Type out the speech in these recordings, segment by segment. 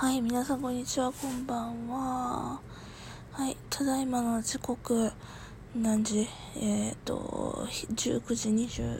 はい、皆さんこんにちは、こんばんは。はい、ただいまの時刻、何時？えっ、ー、と、19時20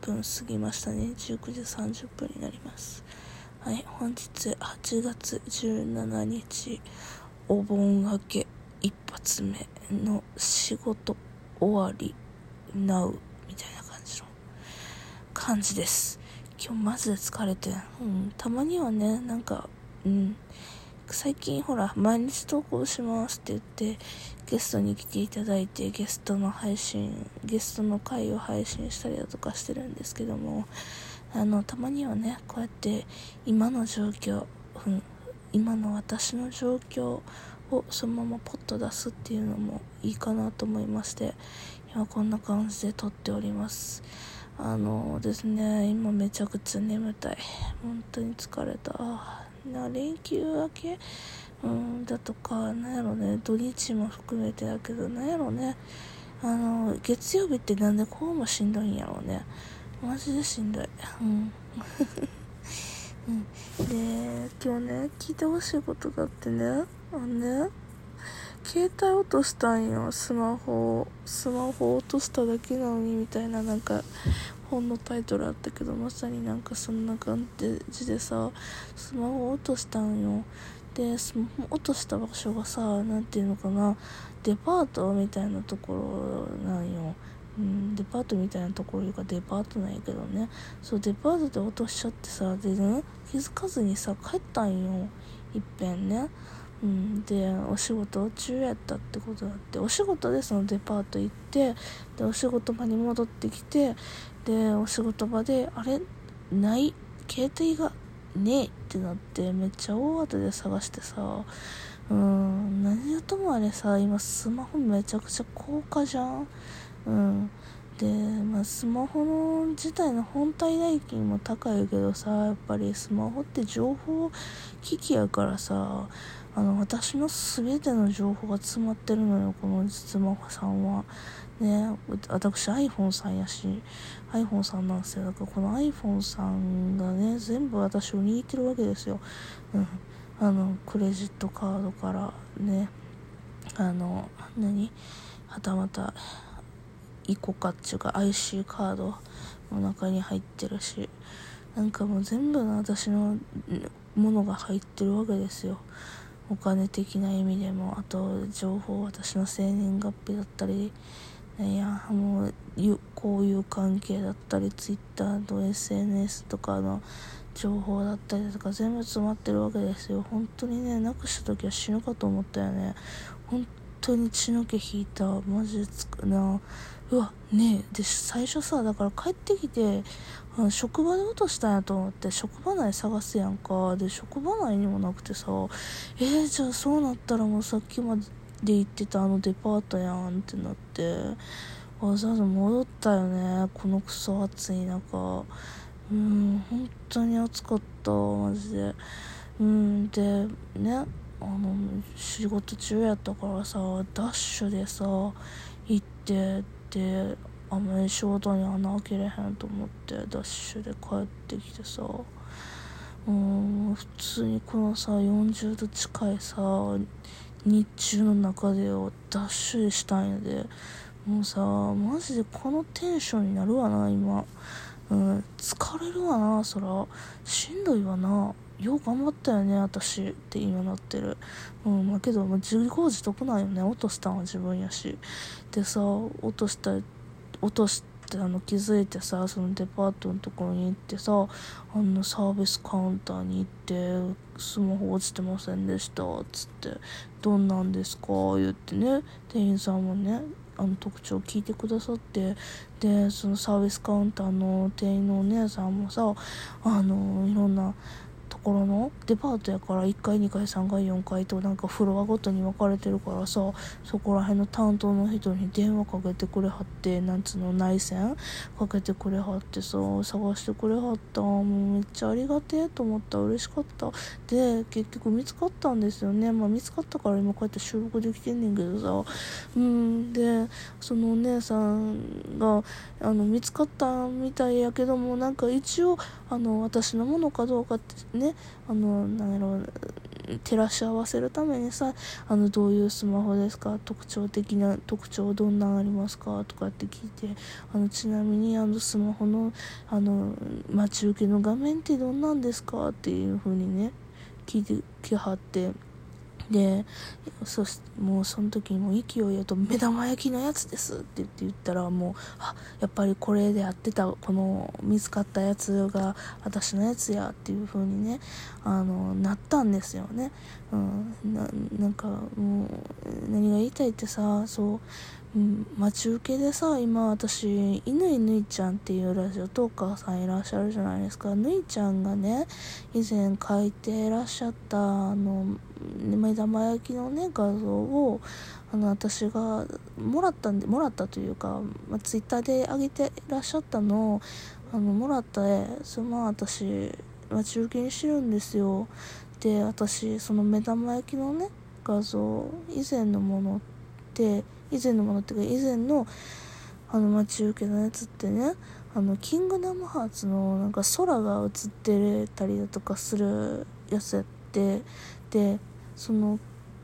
分過ぎましたね。19時30分になります。はい、本日8月17日、お盆明け一発目の仕事終わり、なう、みたいな感じの感じです。今日マジで疲れて、うん、たまにはね、なんか、うん。最近ほら、毎日投稿しますって言って、ゲストに来ていただいて、ゲストの配信、ゲストの回を配信したりだとかしてるんですけども、あの、たまにはね、こうやって今の状況、うん、今の私の状況をそのままポッと出すっていうのもいいかなと思いまして、今こんな感じで撮っております。あのですね、今めちゃくちゃ眠たい。本当に疲れた。な連休明け？うんだとかなんやろね。土日も含めてだけどなんやろね。あの月曜日ってなんでこうもしんどいんやろうね。マジでしんどい。うん。うん、で今日ね聞いてほしいことがあってね。あのね携帯落としたんよ。スマホスマホ落としただけなのにみたいななんか本のタイトルあったけどまさになんかそんな感じでさスマホ落としたんよ。でスマホ落とした場所がさ何ていうのかなデパートみたいなところなんよ。うん、デパートみたいなところいうかデパートなんやけどね。そうデパートで落としちゃってさでね気づかずにさ帰ったんよ。いっぺんね。うん、でお仕事中やったってことだって。お仕事でそのデパート行ってでお仕事場に戻ってきてでお仕事場であれ？ない？携帯がねえ？ってなってめっちゃ大当てで探してさ。うん。何やともあれさ今スマホめちゃくちゃ高価じゃん。うん。で、まあ、スマホの自体の本体代金も高いけどさやっぱりスマホって情報機器やからさあの私の全ての情報が詰まってるのよこのスマホさんは。ね私 iPhone さんやし iPhone さんなんですよ。だからこの iPhone さんがね全部私を握ってるわけですよ、うん、あのクレジットカードからねあの何？はたまたイコカっちゅうか IC カードの中に入ってるしなんかもう全部の私のものが入ってるわけですよ。お金的な意味でもあと情報私の生年月日だったりいやもうこういう関係だったり Twitter と SNS とかの情報だったりとか全部詰まってるわけですよ。本当にねなくした時は死ぬかと思ったよね。本当に血の毛引いた。マジでつくな。うわねえ。で最初さだから帰ってきて職場で落としたんやと思って職場内探すやんか。で職場内にもなくてさえー、じゃあそうなったらもうさっきまで行ってたあのデパートやんってなってわざわざ戻ったよね。このクソ暑い中。うん本当に暑かった。マジで。うんでねあの仕事中やったからさダッシュでさ行ってってあんまり仕事に穴開けれへんと思ってダッシュで帰ってきてさうん普通にこのさ40度近いさ日中の中でをダッシュしたんやでもうさマジでこのテンションになるわな今。うん疲れるわなそら。しんどいわな。よう頑張ったよね私って今なってるうんまあけど、まあ、自業自得なんよね落としたんは自分やしでさ落とした落としてあの気づいてさそのデパートのところに行ってさあのサービスカウンターに行って「スマホ落ちてませんでした」っつって「どんなんですか?」言ってね店員さんもねあの特徴を聞いてくださってでそのサービスカウンターの店員のお姉さんもさあのいろんなころのデパートやから1階2階3階4階となんかフロアごとに分かれてるからさそこら辺の担当の人に電話かけてくれはってなんつうの内線？かけてくれはってさ探してくれはった。もうめっちゃありがてえと思った。嬉しかった。で結局見つかったんですよね。まあ見つかったから今こうやって収録できてんねんけどさ。うん。でそのお姉さんがあの見つかったみたいやけどもなんか一応あの私のものかどうかってねあのなんやろ照らし合わせるためにさあのどういうスマホですか？特徴的な特徴どんなんありますか？とかって聞いてあのちなみにあのスマホのあの待ち受けの画面ってどんなんですか？っていうふうにね聞いてきはって。でそしもうその時にも勢いよと「目玉焼きのやつです」って言って言ったらもうあやっぱりこれでやってたこの見つかったやつが私のやつやっていう風にねあのなったんですよね、うん、ななんかもう何が言いたいってさそううん、待ち受けでさ今私乾ぬいちゃんっていうラジオトーカーさんいらっしゃるじゃないですか。ぬいちゃんがね以前書いてらっしゃったあの目玉焼きのね画像をあの私がもらったんでもらったというか、まあ、ツイッターで上げてらっしゃったのをあのもらった絵その私待ち受けにしてるんですよ。で私その目玉焼きのね画像以前のものって以前のものっていうか以前のあの待ち受けのやつってねあのキングダムハーツのなんか空が映ってたりだとかするやつやってでその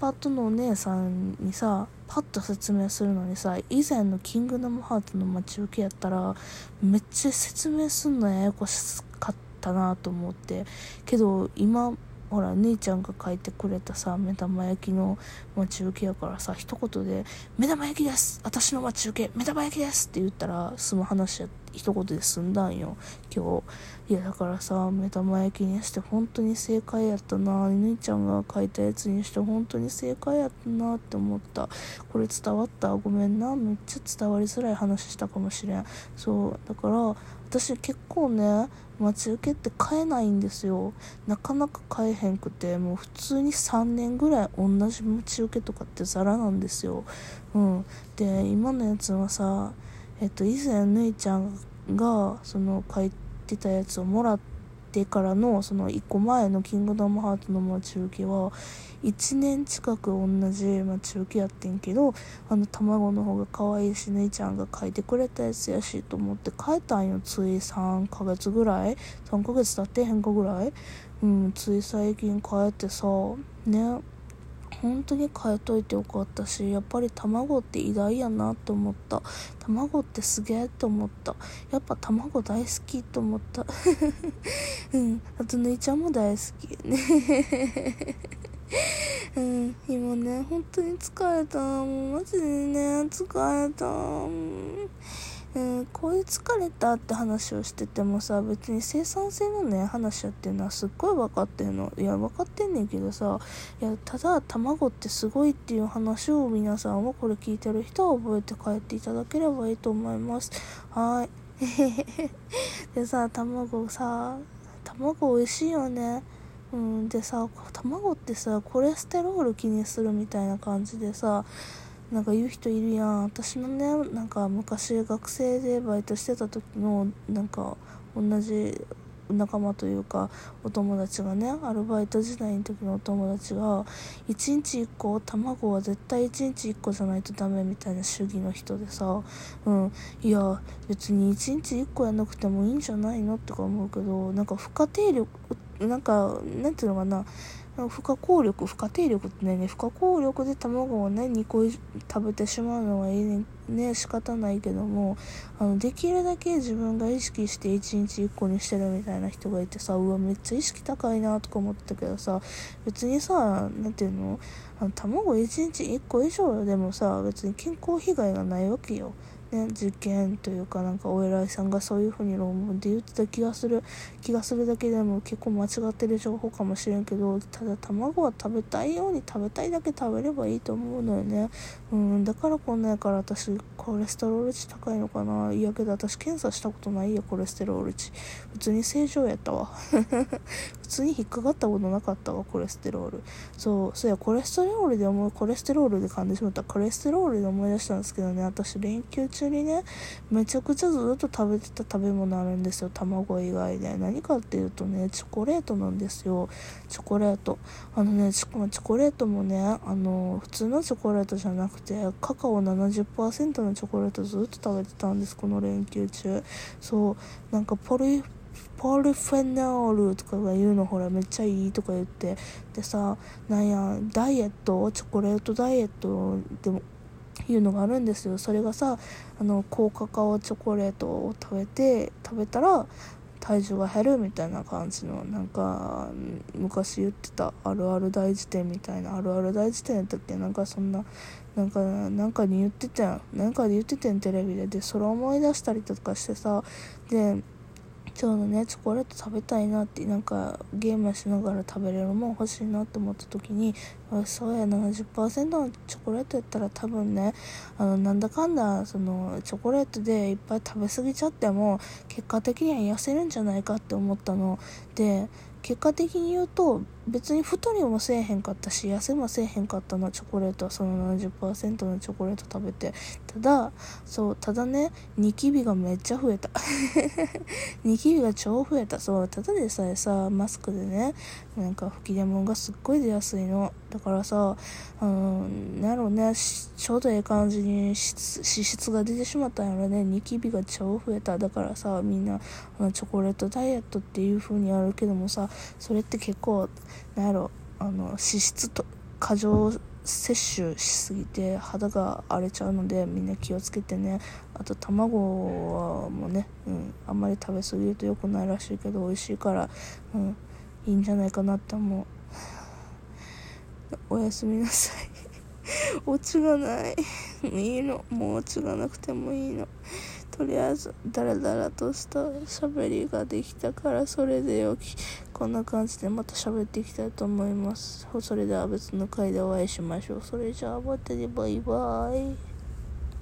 パッドのお姉さんにさパッと説明するのにさ以前のキングダムハーツの待ち受けやったらめっちゃ説明すんのややこしかったなと思ってけど今ほら姉ちゃんが書いてくれたさ目玉焼きの待ち受けやからさ一言で「目玉焼きです私の待ち受け目玉焼きです」って言ったら済む話やった。一言で済んだんよ。今日。いやだからさ目玉焼きにして本当に正解やったな。姉ちゃんが書いたやつにして本当に正解やったなって思った。これ伝わった？ごめんな。めっちゃ伝わりづらい話したかもしれん。そう。だから私結構ね待ち受けって買えないんですよ。なかなか買えへんくてもう普通に3年ぐらい同じ待ち受けとかってザラなんですよ。うん。で今のやつはさえっと以前ぬいちゃんがその書いてたやつをもらってからのその1個前の「キングダムハーツ」の待ち受けは1年近く同じ待ち受けやってんけどあの卵の方が可愛いし姉ちゃんが書いてくれたやつやしと思って変えたんよつい3ヶ月ぐらい。3ヶ月経ってへんかぐらい。うんつい最近変えてさね。本当に変えといてよかったしやっぱり卵って偉大やなって思った。卵ってすげえって思った。やっぱ卵大好きと思った。うん。あと姉ちゃんも大好きね。うん、今ね、本当に疲れた。もうマジでね、疲れた。うん、こういう疲れたって話をしててもさ別に生産性のね話やっていうのはすっごい分かってんの。いや分かってんねんけどさいやただ卵ってすごいっていう話を皆さんはこれ聞いてる人は覚えて帰っていただければいいと思います。はい。でさ卵さ卵美味しいよね。うん。でさ卵ってさコレステロール気にするみたいな感じでさなんか言う人いるやん私のねなんか昔学生でバイトしてた時のなんか同じ仲間というかお友達がねアルバイト時代の時のお友達が1日1個卵は絶対1日1個じゃないとダメみたいな主義の人でさうんいや別に1日1個やなくてもいいんじゃないのとか思うけどなんか不可定力なんかなんていうのかな不可抗力不可定力ってね不可抗力で卵をね2個食べてしまうのはいいね。ね仕方ないけどもあのできるだけ自分が意識して1日1個にしてるみたいな人がいてさうわめっちゃ意識高いなとか思ったけどさ別にさ何ていうの？あの卵1日1個以上でもさ別に健康被害がないわけよ。ね、実験というかなんかお偉いさんがそういう風に論文で言ってた気がする気がするだけでも結構間違ってる情報かもしれんけどただ卵は食べたいように食べたいだけ食べればいいと思うのよね。うんだからこんなやから私コレステロール値高いのかな。いやけど私検査したことないよコレステロール値。普通に正常やったわ。普通に引っかかったことなかったわコレステロール。そうそうやコレステロールで思うコレステロールで噛んでしまった。コレステロールで思い出したんですけどね私連休中にねめちゃくちゃずっと食べてた食べ物あるんですよ。卵以外で。何かっていうとねチョコレートなんですよ。チョコレート。あのねチョコレートもねあの普通のチョコレートじゃなくてカカオ70%のチョコレートずっと食べてたんです。この連休中。そう。なんかポリポリフェノールとかが言うの。ほらめっちゃいいとか言って。でさなんやダイエット？チョコレートダイエットでもいうのがあるんですよ。それがさあの高カカオチョコレートを食べて食べたら体重が減るみたいな感じのなんか昔言ってたあるある大辞典みたいなあるある大辞典やったっけ？なんかそんななんかなんかに言ってたん。なんかで言ってたんテレビで。でそれ思い出したりとかしてさで今日のねチョコレート食べたいなってなんかゲームしながら食べれるもん欲しいなって思った時にそうや70%のチョコレートやったら多分ねあのなんだかんだそのチョコレートでいっぱい食べ過ぎちゃっても結果的には痩せるんじゃないかって思ったの。で結果的に言うと別に太りもせえへんかったし痩せもせえへんかったのチョコレートはその70%のチョコレート食べて。ただそうただねニキビがめっちゃ増えた。ニキビが超増えた。そうただでさえさマスクでねなんか吹き出物がすっごい出やすいの。だからさあのなんやろうねちょうどええ感じに脂質が出てしまったんやろね。ニキビが超増えた。だからさみんなあのチョコレートダイエットっていう風にやるけどもさそれって結構なんやろあの脂質と過剰摂取しすぎて肌が荒れちゃうのでみんな気をつけてね。あと卵はもうね、うん、あんまり食べ過ぎると良くないらしいけど美味しいから、うん、いいんじゃないかなって思う。おやすみなさい。オチがない。いいの。もうオチがなくてもいいの。とりあえずダラダラとした喋りができたからそれでよき。こんな感じでまた喋っていきたいと思います。それでは別の回でお会いしましょう。それじゃあまたねバイバイ。